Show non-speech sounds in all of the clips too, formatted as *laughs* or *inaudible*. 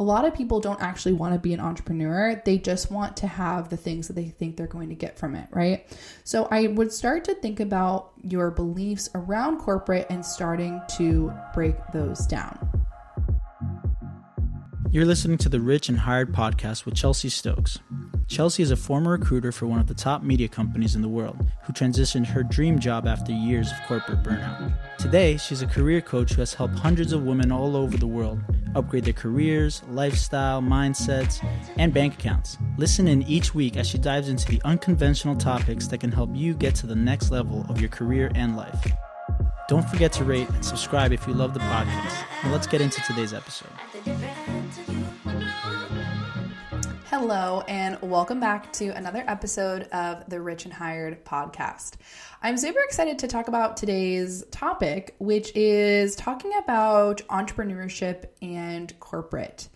a lot of people don't actually want to be an entrepreneur. They just want to have the things that they think they're going to get from it, right? So I would start to think about your beliefs around corporate and starting to break those down. You're listening to the Rich and Hired podcast with Chelsea Stokes. Chelsea is a former recruiter for one of the top media companies in the world who transitioned her dream job after years of corporate burnout. Today, she's a career coach who has helped hundreds of women all over the world upgrade their careers, lifestyle, mindsets, and bank accounts. Listen in each week as she dives into the unconventional topics that can help you get to the next level of your career and life. Don't forget to rate and subscribe if you love the podcast. Now let's get into today's episode. Hello, and welcome back to another episode of the Rich and Hired podcast. I'm super excited to talk about today's topic, which is talking about entrepreneurship and corporate.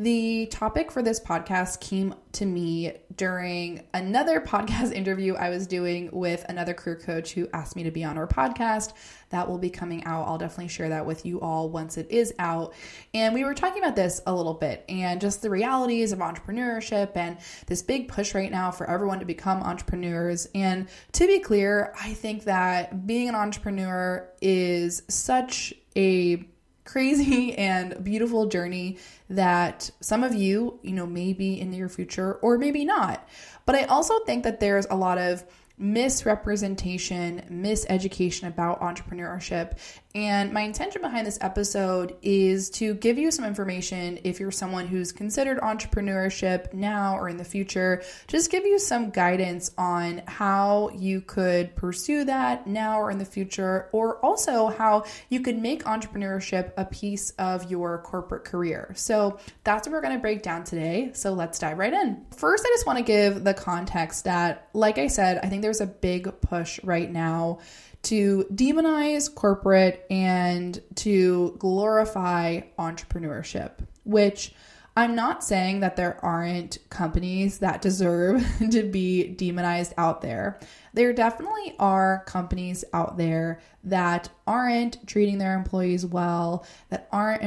The topic for this podcast came to me during another *laughs* podcast interview I was doing with another career coach who asked me to be on our podcast. That will be coming out. I'll definitely share that with you all once it is out. And we were talking about this a little bit and just the realities of entrepreneurship and this big push right now for everyone to become entrepreneurs. And to be clear, I think that being an entrepreneur is such a crazy and beautiful journey that some of you, you know, maybe in your future or maybe not. But I also think that there's a lot of misrepresentation, miseducation about entrepreneurship. And my intention behind this episode is to give you some information if you're someone who's considered entrepreneurship now or in the future, just give you some guidance on how you could pursue that now or in the future, or also how you could make entrepreneurship a piece of your corporate career. So that's what we're going to break down today. So let's dive right in. First, I just want to give the context that, like I said, I think there's a big push right now to demonize corporate and to glorify entrepreneurship, which I'm not saying that there aren't companies that deserve *laughs* to be demonized out there. There definitely are companies out there that aren't treating their employees well, that aren't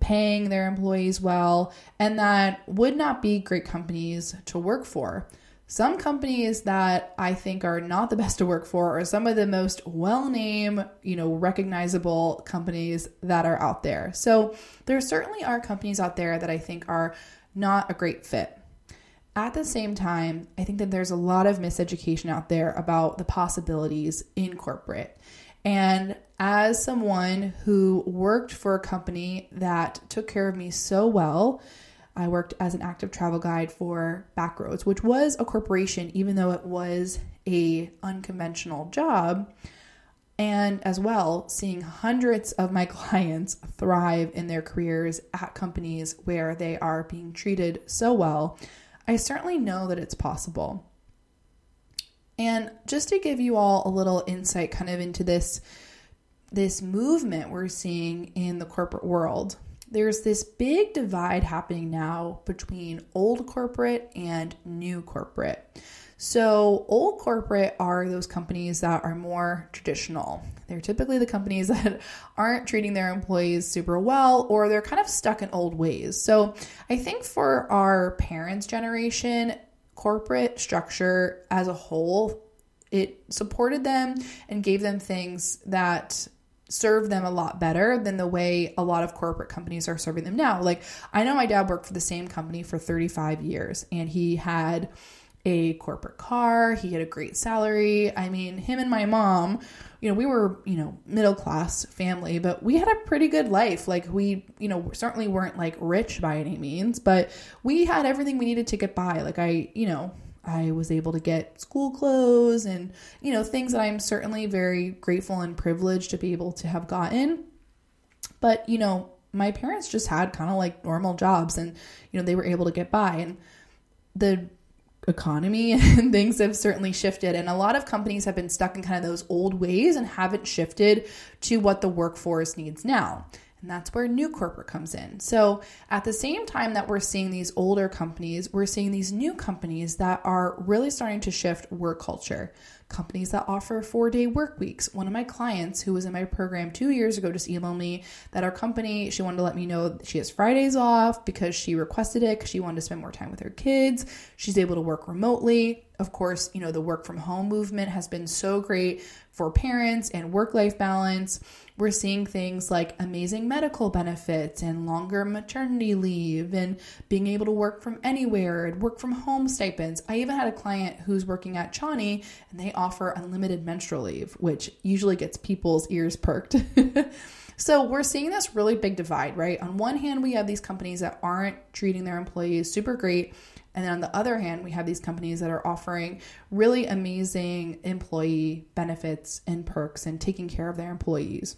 paying their employees well, and that would not be great companies to work for. Some companies that I think are not the best to work for are some of the most well-named, you know, recognizable companies that are out there. So there certainly are companies out there that I think are not a great fit. At the same time, I think that there's a lot of miseducation out there about the possibilities in corporate. And as someone who worked for a company that took care of me so well, I worked as an active travel guide for Backroads, which was a corporation, even though it was a unconventional job. And as well, seeing hundreds of my *laughs* clients thrive in their careers at companies where they are being treated so well, I certainly know that it's possible. And just to give you all a little insight kind of into this this movement we're seeing in the corporate world there's this big divide happening now between old corporate and new corporate. So, old corporate are those companies that are more traditional. They're typically the companies *laughs* that aren't treating their employees super well or they're kind of stuck in old ways. So, I think for our parents' generation, corporate structure as a whole, it supported them and gave them things that serve them a lot better than the way a lot of corporate companies are serving them now. Like, I know my dad worked for the same company for 35 years and he had a corporate car, he had a great salary. I mean, him and my mom, you know, we were, you know, middle class family, but we had a pretty good life. Like, we, you know, certainly weren't like rich by any means, but we had everything we needed to get by. Like, I, you know, I was able to get school clothes and, you know, things that I'm certainly very grateful and privileged to be able to have gotten. But, you know, my parents just had kind of like normal jobs and, you know, they were able to get by. And the economy *laughs* and things have certainly shifted. And a lot of companies have been stuck in kind of those old ways and haven't shifted to what the workforce needs now. And that's where new corporate comes in. So, at the same time that we're seeing these older companies, we're seeing these new companies that are really starting to shift work culture. companies that offer four day work weeks. One of my clients who was in my program two years ago just emailed me that our company, she wanted to let me know she has Fridays off because she requested it because she wanted to spend more time with her kids. She's able to work remotely. Of course, you know, the work from home movement has been so great for parents and work life balance. We're seeing things like amazing medical benefits and longer maternity leave and being able to work from anywhere and work from home stipends. I even had a client who's working at Chani and they offer unlimited menstrual leave, which usually gets people's ears perked. *laughs* So we're seeing this really big divide, right? On one hand, we have these companies that aren't treating their employees super great. And then on the other hand, we have these companies that are offering really amazing employee benefits and perks and taking care of their employees.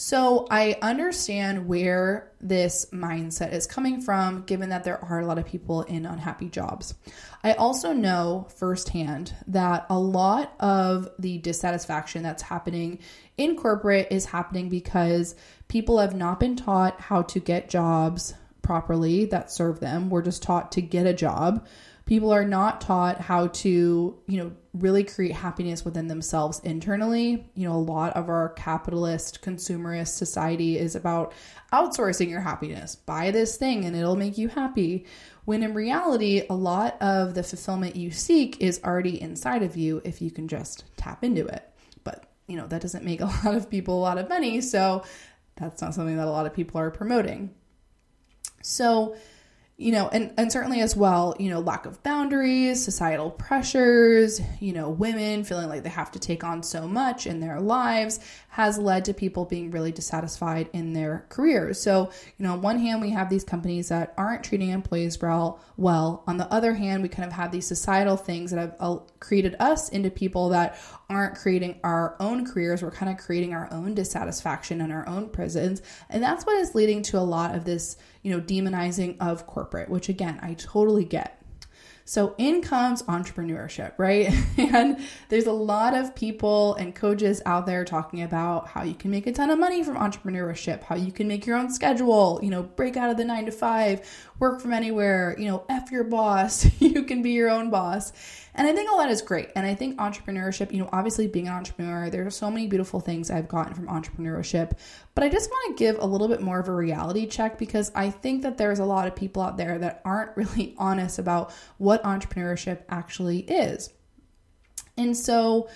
So I understand where this mindset is coming from, given that there are a lot of people in unhappy jobs. I also know firsthand that a lot of the dissatisfaction that's happening in corporate is happening because people have not been taught how to get jobs properly that serve them. We're just taught to get a job. People are not taught how to, you know, really create happiness within themselves internally. You know, a lot of our capitalist, consumerist society is about outsourcing your happiness. Buy this thing and it'll make you happy. When in reality, a lot of the fulfillment you seek is already inside of you if you can just tap into it. But, you know, that doesn't make a *laughs* lot of people a lot of money. So that's not something that a lot of people are promoting. So, you know, and, and certainly as well, you know, lack of boundaries, societal pressures, you know, women feeling like they have to take on so much in their lives has led to people being really dissatisfied in their careers. So, you know, on one hand, we have these companies that aren't treating employees well. Well, on the other hand, we kind of have these societal things that have uh, created us into people that aren't creating our own careers. We're kind of creating our own dissatisfaction and our own prisons. And that's what is leading to a lot of this, you know, demonizing of corporate, which again, I totally get. So in comes entrepreneurship, right? *laughs* and there's a lot of people and coaches out there talking about how you can make a ton of money from entrepreneurship, how you can make your own schedule, you know, break out of the nine to five, work from anywhere, you know, F your boss, *laughs* you can be your own boss. And I think all that is great. And I think entrepreneurship, you know, obviously being an entrepreneur, there are so many beautiful things I've gotten from entrepreneurship. But I just want to give a little bit more of a reality check because I think that there's a lot of people out there that aren't *laughs* really honest about what entrepreneurship actually is. And so,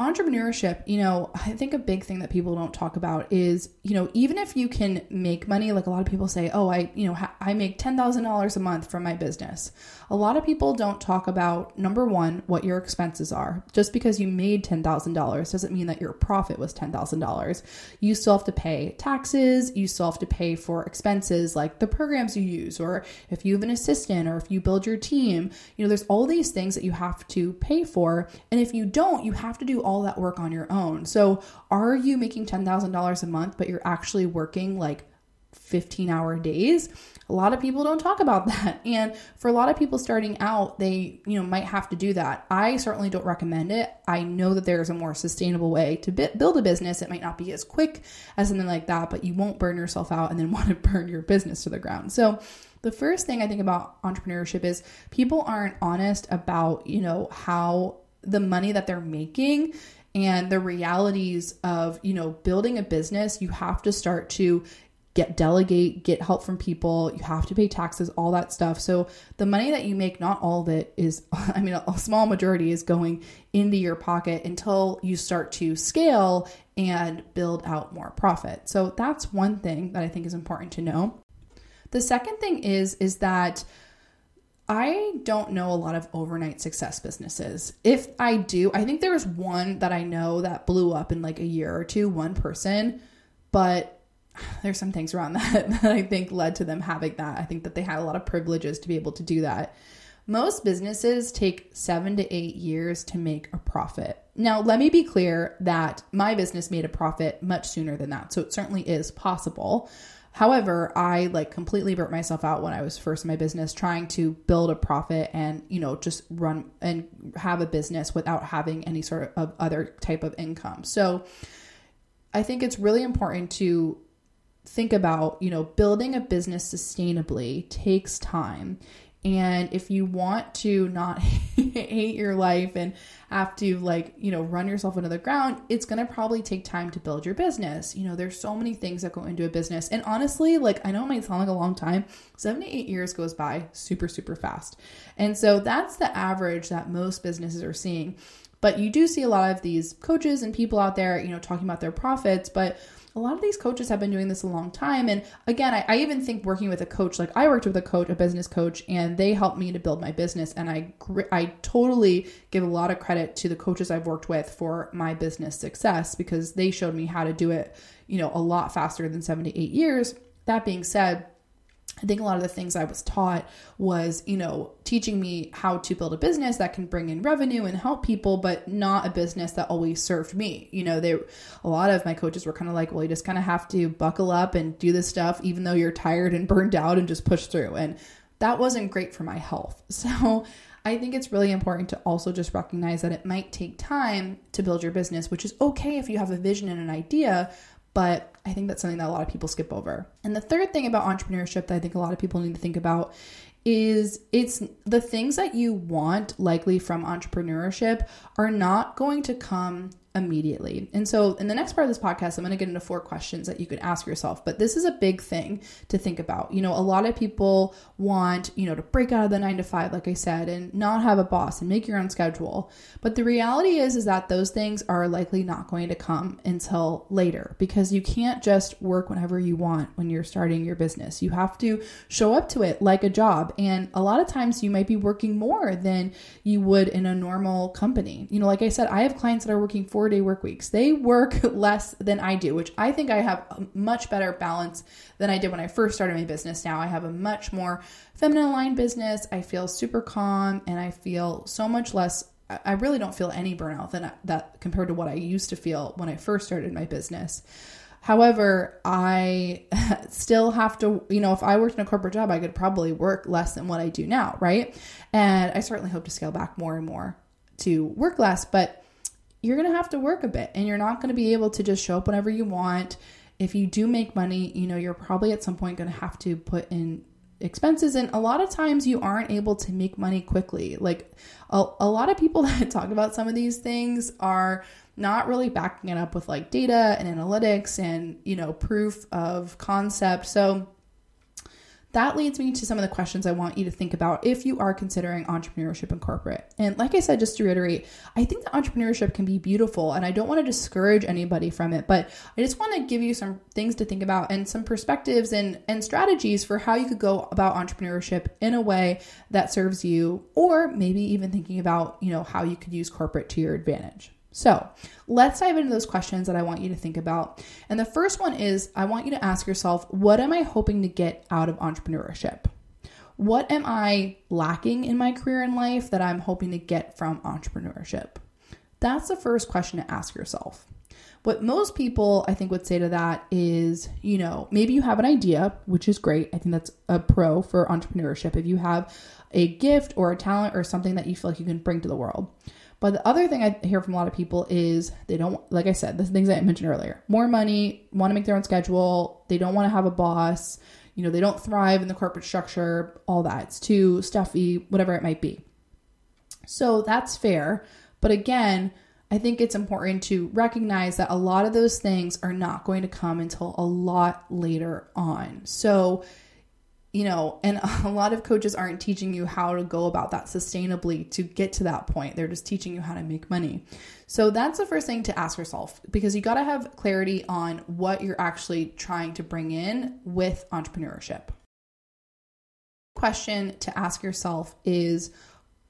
entrepreneurship, you know, I think a big thing that people don't talk about is, you know, even if you can make money, like a lot of people say, oh, I, you know, ha- I make $10,000 a month from my business. A lot of people don't talk about number one, what your expenses are. Just because you made $10,000 doesn't mean that your profit was $10,000. You still have to pay taxes, you still have to pay for expenses like the programs you use, or if you have an assistant, or if you build your team. You know, there's all these things that you have to pay for. And if you don't, you have to do all that work on your own. So, are you making $10,000 a month, but you're actually working like 15 hour days? A lot of people don't talk about *laughs* that. And for a lot of people starting out, they, you know, might have to do that. I certainly don't recommend it. I know that there's a more sustainable way to build a business. It might not be as quick as something like that, but you won't burn yourself out and then *laughs* want to burn your business to the ground. So, the first thing I think about entrepreneurship is people aren't honest about, you know, how the money that they're making and the realities of you know building a business you have to start to get delegate get help from people. You have to pay taxes all that stuff. So the money that you make not all of it is *laughs* i mean a small majority is going into your pocket until you start to scale and build out more profit. So that's one thing that i think is important to know. The second thing is is that I don't know a lot of overnight success businesses. If I do, I think there was one that I know that blew up in like a year or two, one person, but *sighs* there's some things around *laughs* that that I think led to them having that. I think that they had a lot of privileges to be able to do that. Most businesses take seven to eight years to make a profit. Now, let me be clear that my business made a profit much sooner than that. So it certainly is possible. However, I like completely burnt myself out when I was first in my business trying to build a profit and, you know, just run and have a business without having any sort of other type of income. So I think it's really important to think about, you know, building a business sustainably takes time. And if you want to not *laughs* hate your life and have to like, you know, run yourself into the ground, it's going to probably take time to build your business. You know, there's so many things that go into a business. And honestly, like I know it might sound like a long time, 7 to 8 years goes by super super fast. And so that's the average that most businesses are seeing. But you do see a lot of these coaches and people out there, you know, talking about their profits, but a lot of these coaches have been doing this a long time. And again, I, I, even think working with a coach, like I worked with a coach, a business coach, and they helped me to build my business. And I, I totally give a lot of credit to the coaches I've worked with for my business success because they showed me how to do it, you know, a lot faster than seven to eight years. That being said, I think a lot of the things I was taught was, you know, teaching me how to build a business that can bring in revenue and help people, but not a business that always served me. You know, they a lot of my coaches were kind of like, well, you just kind of have to buckle up and do this stuff, even though you're tired and *laughs* burned out, and just push through. And that wasn't great for my health. *laughs* So I think it's really important to also just recognize that it might take time to build your business, which is okay if you have a vision and an idea, but I think that's something that a lot of people skip over. And the third thing about entrepreneurship that I think a lot of people need to think about is it's the things that you want likely from entrepreneurship are not going to come immediately. And so, in the next part of this podcast, I'm going to get into four questions that you could ask yourself. But this is a big thing to think about. You know, a lot of people want, you know, to break out of the nine to five, like I said, and not have a boss and make your own schedule. But the reality is, is that those things are likely not going to come until later because you can't just work whenever you want when you're starting your business. You have to show up to it like a job. And a lot of times you might be working more than you would in a normal company. You know, like I said, I have clients that are working for four day work weeks. They work *laughs* less than I do, which I think I have a much better balance than I did when I first started my business. Now I have a much more feminine aligned business. I feel super calm and I feel so much less. I really don't feel any burnout than that compared to what I used to feel when I first started my business. However, I *laughs* still have to, you know, if I worked in a corporate job, I could probably work less than what I do now, right? And I certainly hope to scale back more and more to work less, but you're going to have to work a bit and you're not going to be able to just show up whenever you want. If you do make money, you know, you're probably at some point going to have to put in expenses and a lot of times you aren't able to make money quickly like a, a lot of people *laughs* that talk about some of these things are not really backing it up with like data and analytics and you know proof of concept so that leads me to some of the questions I want you to think about if you are considering entrepreneurship in corporate. And like I said, just to reiterate, I think that entrepreneurship can be beautiful and I don't want to discourage anybody from it, but I just want to give you some things to think about and some perspectives and, and strategies for how you could go about entrepreneurship in a way that serves you, or maybe even thinking about, you know, how you could use corporate to your advantage. So let's dive into those questions that I want you to think about. And the first one is I want you to ask yourself, what am I hoping to get out of entrepreneurship? What am I lacking in my career and life that I'm hoping to get from entrepreneurship? That's the first question to ask yourself. What most people, I think, would say to that is, you know, maybe you have an idea, which is great. I think that's a pro for entrepreneurship. If you have a gift or a talent or something that you feel like you can bring to the world. But the other thing I hear from a lot of people is they don't, like I said, the things I mentioned earlier more money, want to make their own schedule, they don't want to have a boss, you know, they don't thrive in the corporate structure, all that. It's too stuffy, whatever it might be. So that's fair. But again, I think it's important to recognize that a lot of those things are not going to come until a lot later on. So you know, and *laughs* a lot of coaches aren't teaching you how to go about that sustainably to get to that point. They're just teaching you how to make money. So that's the first thing to ask yourself because you got to have clarity on what you're actually trying to bring in with entrepreneurship. Question to ask yourself is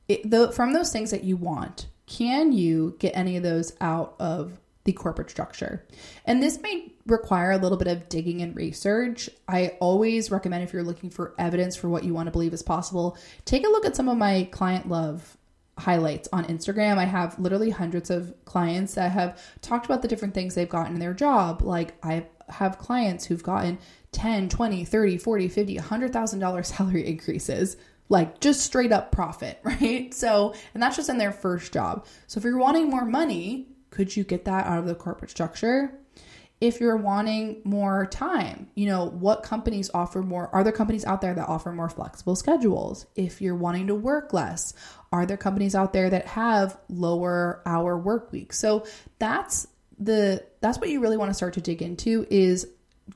it, the, from those things that you want, can you get any of those out of the corporate structure. And this may require a little bit of digging and research. I always recommend if you're looking for evidence for what you want to believe is possible, take a look at some of my client love highlights on Instagram. I have literally hundreds of clients that have talked about the different things they've gotten in their job. Like I have clients who've gotten 10, 20, 30, 40, 50, $100,000 *laughs* salary increases like just straight up profit, *laughs* right? So, and that's just in their first job. So if you're wanting more money, could you get that out of the corporate structure? if you're wanting more time, you know, what companies offer more? Are there companies out there that offer more flexible schedules? If you're wanting to work less, are there companies out there that have lower hour work weeks? So that's the that's what you really want to start to dig into is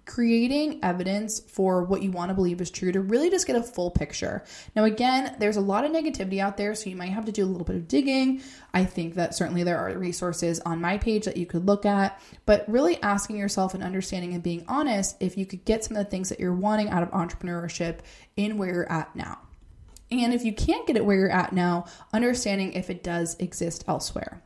creating evidence for what you want to believe is true to really just get a full picture. Now, again, there's a lot of negativity out there, so you might have to do a little bit of digging. I think that certainly there are resources on my page that you could look at, but really asking yourself and understanding and being honest if you could get some of the things that you're wanting out of entrepreneurship in where you're at now. And if you can't get it where you're at now, understanding if it does exist elsewhere.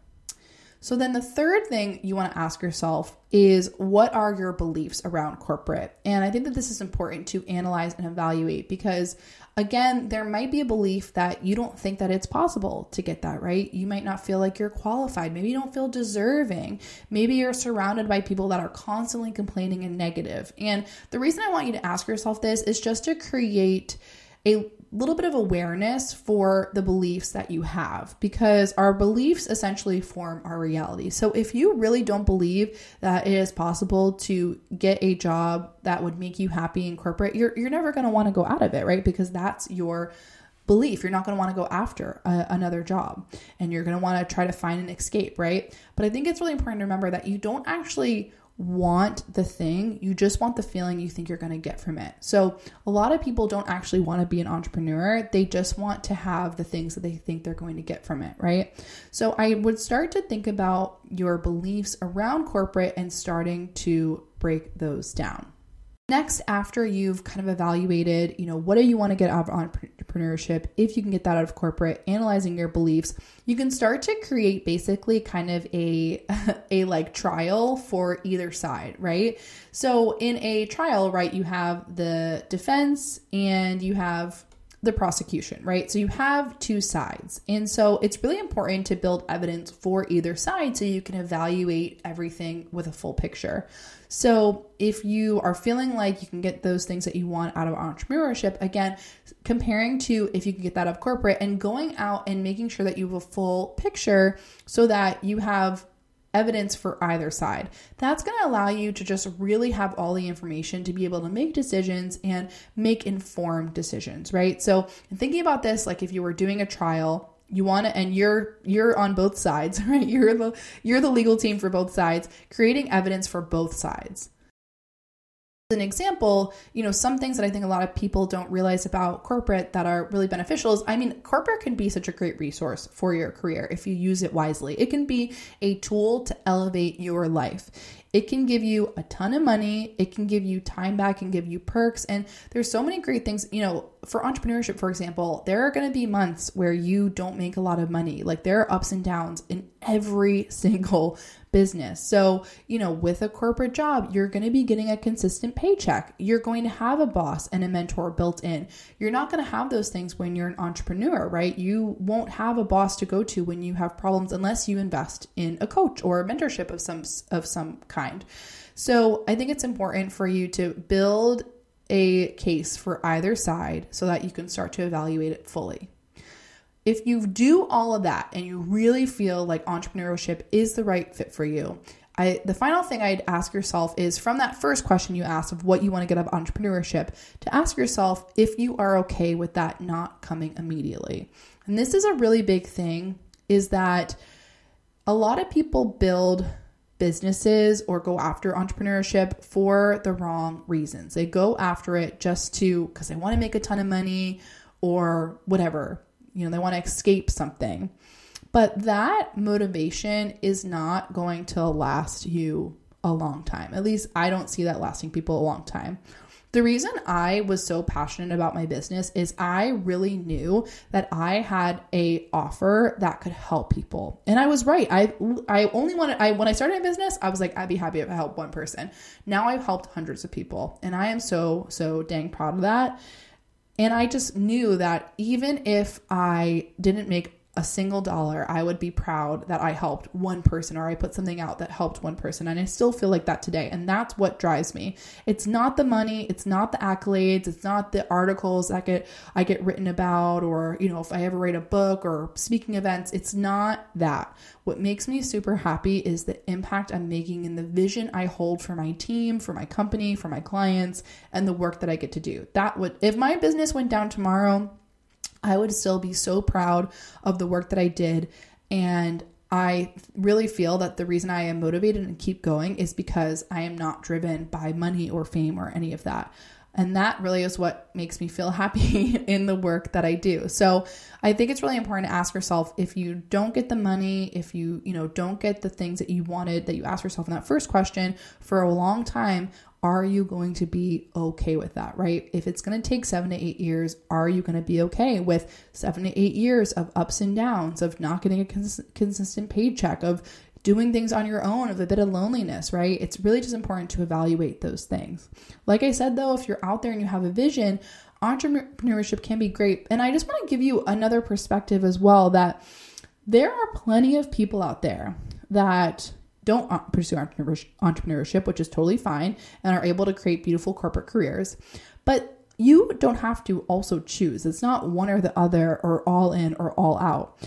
So, then the third thing you want to ask yourself is what are your beliefs around corporate? And I think that this is important to analyze and evaluate because, again, there might be a belief that you don't think that it's possible to get that right. You might not feel like you're qualified. Maybe you don't feel deserving. Maybe you're surrounded by people that are constantly complaining and negative. And the reason I want you to ask yourself this is just to create a little bit of awareness for the beliefs that you have because our beliefs essentially form our reality. So if you really don't believe that it is possible to get a job that would make you happy in corporate, you're you're never going to want to go out of it, right? Because that's your belief. You're not going to want to go after a, another job and you're going to want to try to find an escape, right? But I think it's really important to remember that you don't actually want the thing, you just want the feeling you think you're going to get from it. So, a lot of people don't actually want to be an entrepreneur. They just want to have the things that they think they're going to get from it, right? So, I would start to think about your beliefs around corporate and starting to break those down. Next, after you've kind of evaluated, you know, what do you want to get out of entrepreneurship, if you can get that out of corporate, analyzing your beliefs, you can start to create basically kind of a *laughs* a like trial for either side, right? So in a trial, right, you have the defense and you have the prosecution, right? So you have two sides. And so it's really important to build evidence for either side so you can evaluate everything with a full picture. So if you are feeling like you can get those things that you want out of entrepreneurship, again, comparing to if you can get that of corporate and going out and making sure that you have a full picture so that you have evidence for either side. That's going to allow you to just really have all the information to be able to make decisions and make informed decisions, right? So, thinking about this like if you were doing a trial, you want to and you're you're on both sides, *laughs* right? You're the you're the legal team for both sides, creating evidence for both sides an example, you know, some things that I think a lot of people don't realize about corporate that are really beneficial is I mean, corporate can be such a great resource for your career if you use it wisely. It can be a tool to elevate your life. It can give you a ton of money, it can give you time back and give you perks and there's so many great things, you know, for entrepreneurship for example, there are going to be months where you don't make a lot of money. Like there are ups and downs in every *laughs* single business. So, you know, with a corporate job, you're going to be getting a consistent paycheck. You're going to have a boss and a mentor built in. You're not going to have those things when you're an entrepreneur, right? You won't have a boss to go to when you have problems unless you invest in a coach or a mentorship of some of some kind. So, I think it's important for you to build a case for either side so that you can start to evaluate it fully. If you do all of that and you really feel like entrepreneurship is the right fit for you, I, the final thing I'd ask yourself is from that first question you asked of what you want to get of entrepreneurship, to ask yourself if you are okay with that not coming immediately. And this is a really big thing is that a lot of people build businesses or go after entrepreneurship for the wrong reasons. They go after it just to because they want to make a ton of money or whatever you know, they want to escape something. But that motivation is not going to last you a long time. At least I don't see that lasting people a long time. The reason I was so passionate about my business is I really knew that I had a offer that could help people. And I was right. I I only wanted I when I started my business, I was like I'd be happy if I helped one person. Now I've helped hundreds of people, and I am so so dang proud of that. And I just knew that even if I didn't make a single dollar, I would be proud that I helped one person or I put something out that helped one person. And I still feel like that today. And that's what drives me. It's not the money, it's not the accolades, it's not the articles that get I get written about or, you know, if I ever write a book or speaking events, it's not that. What makes me super happy is the impact I'm making in the vision I hold for my team, for my company, for my clients, and the work that I get to do. That would if my business went down tomorrow, I would still be so proud of the work that I did. And I really feel that the reason I am motivated and keep going is because I am not driven by money or fame or any of that. And that really is what makes me feel happy *laughs* in the work that I do. So I think it's really important to ask yourself if you don't get the money, if you, you know, don't get the things that you wanted that you asked yourself in that first question for a long time, are you going to be okay with that, right? If it's going to take seven to eight years, are you going to be okay with seven to eight years of ups and downs, of not getting a cons- consistent paycheck, of doing things on your own, of a bit of loneliness, right? It's really just important to evaluate those things. Like I said, though, if you're out there and you have a vision, entrepreneurship can be great. And I just want to give you another perspective as well that there are plenty of people out there that don't pursue entrepreneurship, which is totally fine, and are able to create beautiful corporate careers. But you don't have to also choose. It's not one or the other, or all in or all out.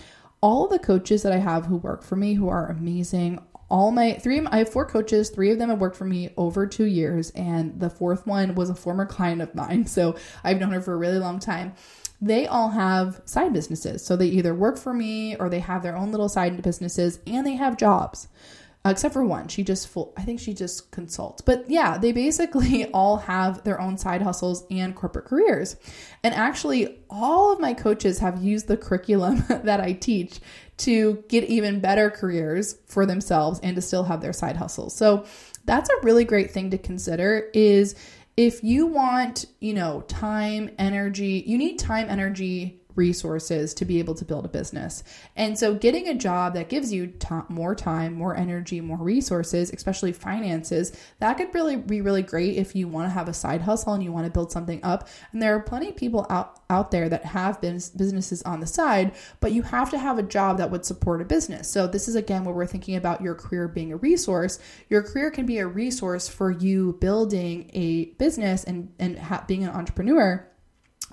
All the coaches that I have who work for me, who are amazing, all my three I have four coaches, three of them have worked for me over 2 years and the fourth one was a former client of mine. *laughs* So I've known her for a really long time. They all have side businesses. So they either work for me or they have their own little side businesses and they have jobs except for one. She just full, I think she just consults. But yeah, they basically *laughs* all have their own side hustles and corporate careers. And actually, all of my coaches have used the curriculum *laughs* that I teach to get even better careers for themselves and to still have their side hustles. So that's a really great thing to consider is if you want, you know, time, energy, you need time, energy, resources to be able to build a business. And so getting a job that gives you t- more time, more energy, more resources, especially finances, that could really be really great if you want to have a side hustle and you want to build something up. And there are plenty of people out out there that have businesses on the side, but you have to have a job that would support a business. So this is again where we're thinking about your career being a resource. Your career can be a resource for you building a business and and ha- being an entrepreneur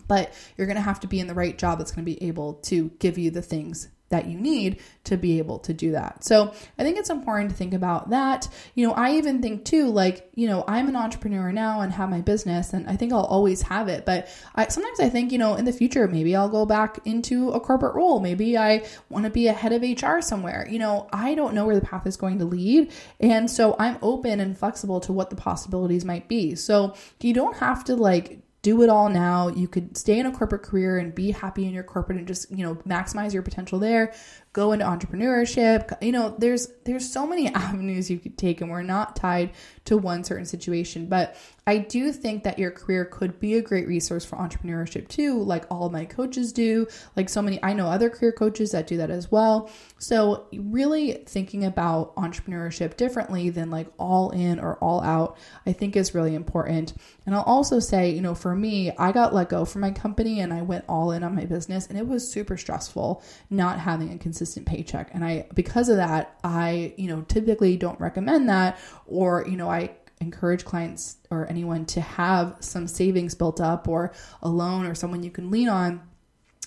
but you're going to have to be in the right job that's going to be able to give you the things that you need to be able to do that. So I think it's important to think about that. You know, I even think too, like, you know, I'm an entrepreneur now and have my business and I think I'll always have it. But I sometimes I think, you know, in the future, maybe I'll go back into a corporate role. Maybe I want to be a head of HR somewhere. You know, I don't know where the path is going to lead. And so I'm open and flexible to what the possibilities might be. So you don't have to like do it all now. You could stay in a corporate career and be happy in your corporate and just, you know, maximize your potential there go into entrepreneurship. You know there's there's so many *laughs* avenues you could take and we're not tied to one certain situation but i do think that your career could be a great resource for entrepreneurship too like all my coaches do like so many i know other career coaches that do that as well. So really thinking about entrepreneurship differently than like all in or all out i think is really important. And i'll also say you know for me i got let go from my company and i went all in on my business and it was super stressful not having a consistent consistent paycheck. And I, because of that, I, you know, typically don't recommend that. Or, you know, I encourage clients or anyone to have some savings built up or a loan or someone you can lean on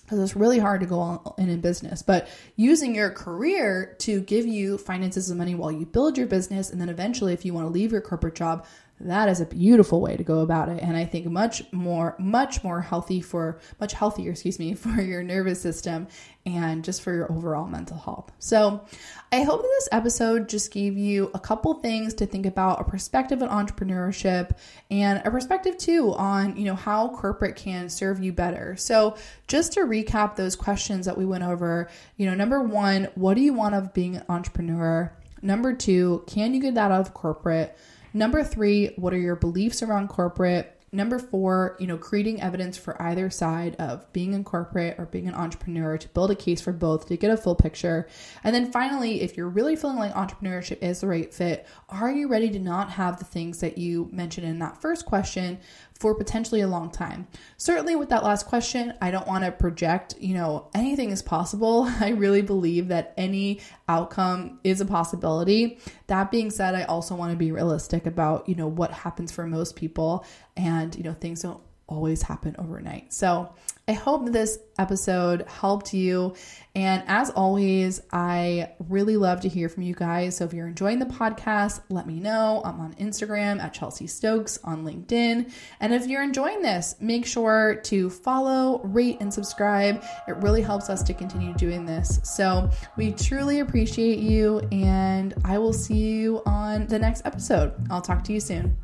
because it's really hard to go in, in business. But using your career to give you finances and money while you build your business, and then eventually, if you want to leave your corporate job, that is a beautiful way to go about it. And i think much more much more healthy for much healthier excuse me *laughs* for your nervous system and just for your overall mental health. So i hope that this episode just gave you a couple things to think about a perspective on entrepreneurship and a perspective too on you know how corporate can serve you better. So just to recap those questions that we went over you know number one what do you want of being an entrepreneur? Number two can you get that out of corporate Number three, what are your beliefs around corporate? Number four, you know, creating evidence for either side of being in corporate or being an entrepreneur to build a case for both to get a full picture. And then finally, if you're really feeling like entrepreneurship is the right fit, are you ready to not have the things that you mentioned in that first question for potentially a long time. Certainly, with that last question, I don't want to project, you know, anything is possible. *laughs* I really believe that any outcome is a possibility. That being said, I also want to be realistic about, you know, what happens for most people and, you know, things don't always happen overnight. So I hope this episode helped you. And as always, I really love to hear from you guys. So if you're enjoying the podcast, let me know. I'm on Instagram at Chelsea Stokes, on LinkedIn. And if you're enjoying this, make sure to follow, rate, and subscribe. It really helps us to continue doing this. So we truly appreciate you. And I will see you on the next episode. I'll talk to you soon.